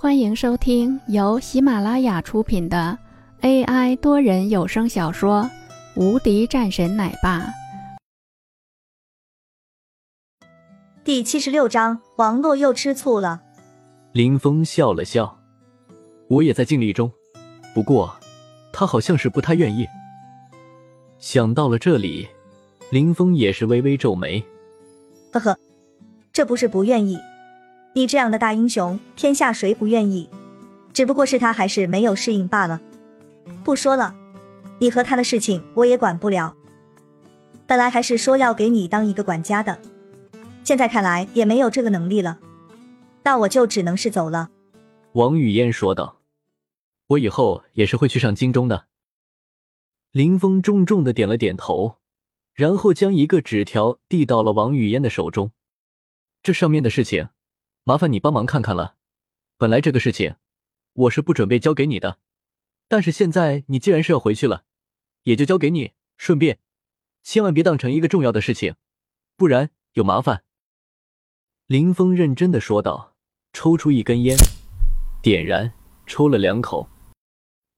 欢迎收听由喜马拉雅出品的 AI 多人有声小说《无敌战神奶爸》第七十六章，王洛又吃醋了。林峰笑了笑，我也在尽力中，不过他好像是不太愿意。想到了这里，林峰也是微微皱眉，呵呵，这不是不愿意。你这样的大英雄，天下谁不愿意？只不过是他还是没有适应罢了。不说了，你和他的事情我也管不了。本来还是说要给你当一个管家的，现在看来也没有这个能力了。那我就只能是走了。”王语嫣说道，“我以后也是会去上京中的。”林峰重重的点了点头，然后将一个纸条递到了王语嫣的手中，这上面的事情。麻烦你帮忙看看了。本来这个事情我是不准备交给你的，但是现在你既然是要回去了，也就交给你。顺便，千万别当成一个重要的事情，不然有麻烦。”林峰认真的说道，抽出一根烟，点燃，抽了两口。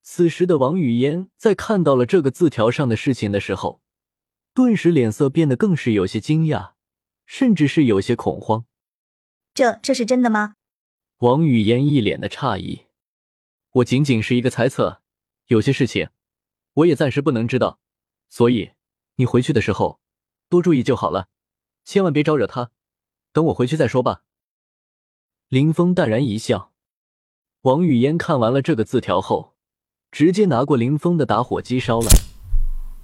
此时的王语嫣在看到了这个字条上的事情的时候，顿时脸色变得更是有些惊讶，甚至是有些恐慌。这这是真的吗？王语嫣一脸的诧异。我仅仅是一个猜测，有些事情我也暂时不能知道，所以你回去的时候多注意就好了，千万别招惹他。等我回去再说吧。林峰淡然一笑。王语嫣看完了这个字条后，直接拿过林峰的打火机烧了。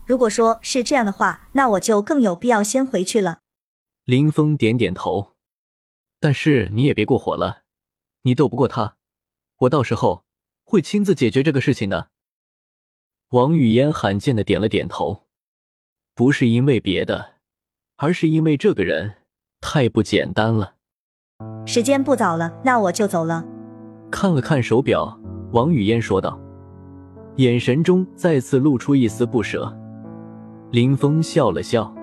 如果说是这样的话，那我就更有必要先回去了。林峰点点头。但是你也别过火了，你斗不过他，我到时候会亲自解决这个事情的。王语嫣罕见的点了点头，不是因为别的，而是因为这个人太不简单了。时间不早了，那我就走了。看了看手表，王语嫣说道，眼神中再次露出一丝不舍。林峰笑了笑，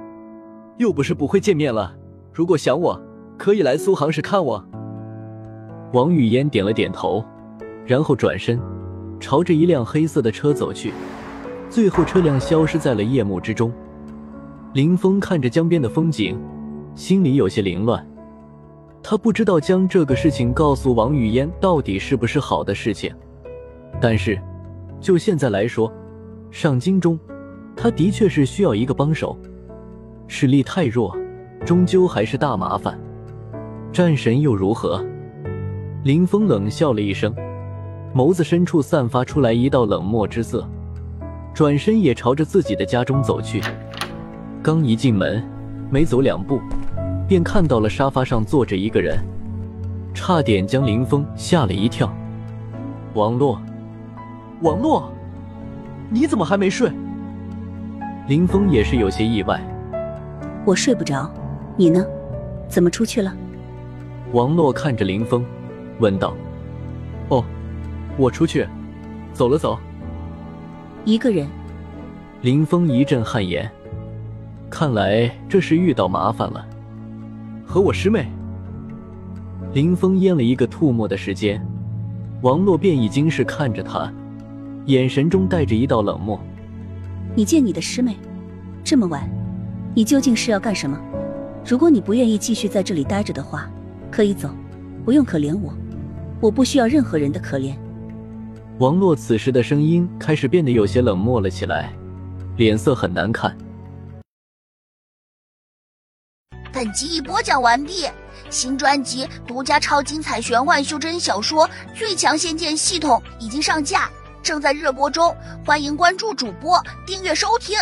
又不是不会见面了，如果想我。可以来苏杭市看我。王语嫣点了点头，然后转身，朝着一辆黑色的车走去，最后车辆消失在了夜幕之中。林峰看着江边的风景，心里有些凌乱。他不知道将这个事情告诉王语嫣到底是不是好的事情，但是就现在来说，上京中，他的确是需要一个帮手，实力太弱，终究还是大麻烦。战神又如何？林峰冷笑了一声，眸子深处散发出来一道冷漠之色，转身也朝着自己的家中走去。刚一进门，没走两步，便看到了沙发上坐着一个人，差点将林峰吓了一跳。王洛，王洛，你怎么还没睡？林峰也是有些意外。我睡不着，你呢？怎么出去了？王洛看着林峰，问道：“哦，我出去走了走。一个人。”林峰一阵汗颜，看来这是遇到麻烦了。和我师妹。林峰咽了一个吐沫的时间，王洛便已经是看着他，眼神中带着一道冷漠。你见你的师妹，这么晚，你究竟是要干什么？如果你不愿意继续在这里待着的话。可以走，不用可怜我，我不需要任何人的可怜。王洛此时的声音开始变得有些冷漠了起来，脸色很难看。本集已播讲完毕，新专辑独家超精彩玄幻修真小说《最强仙剑系统》已经上架，正在热播中，欢迎关注主播，订阅收听。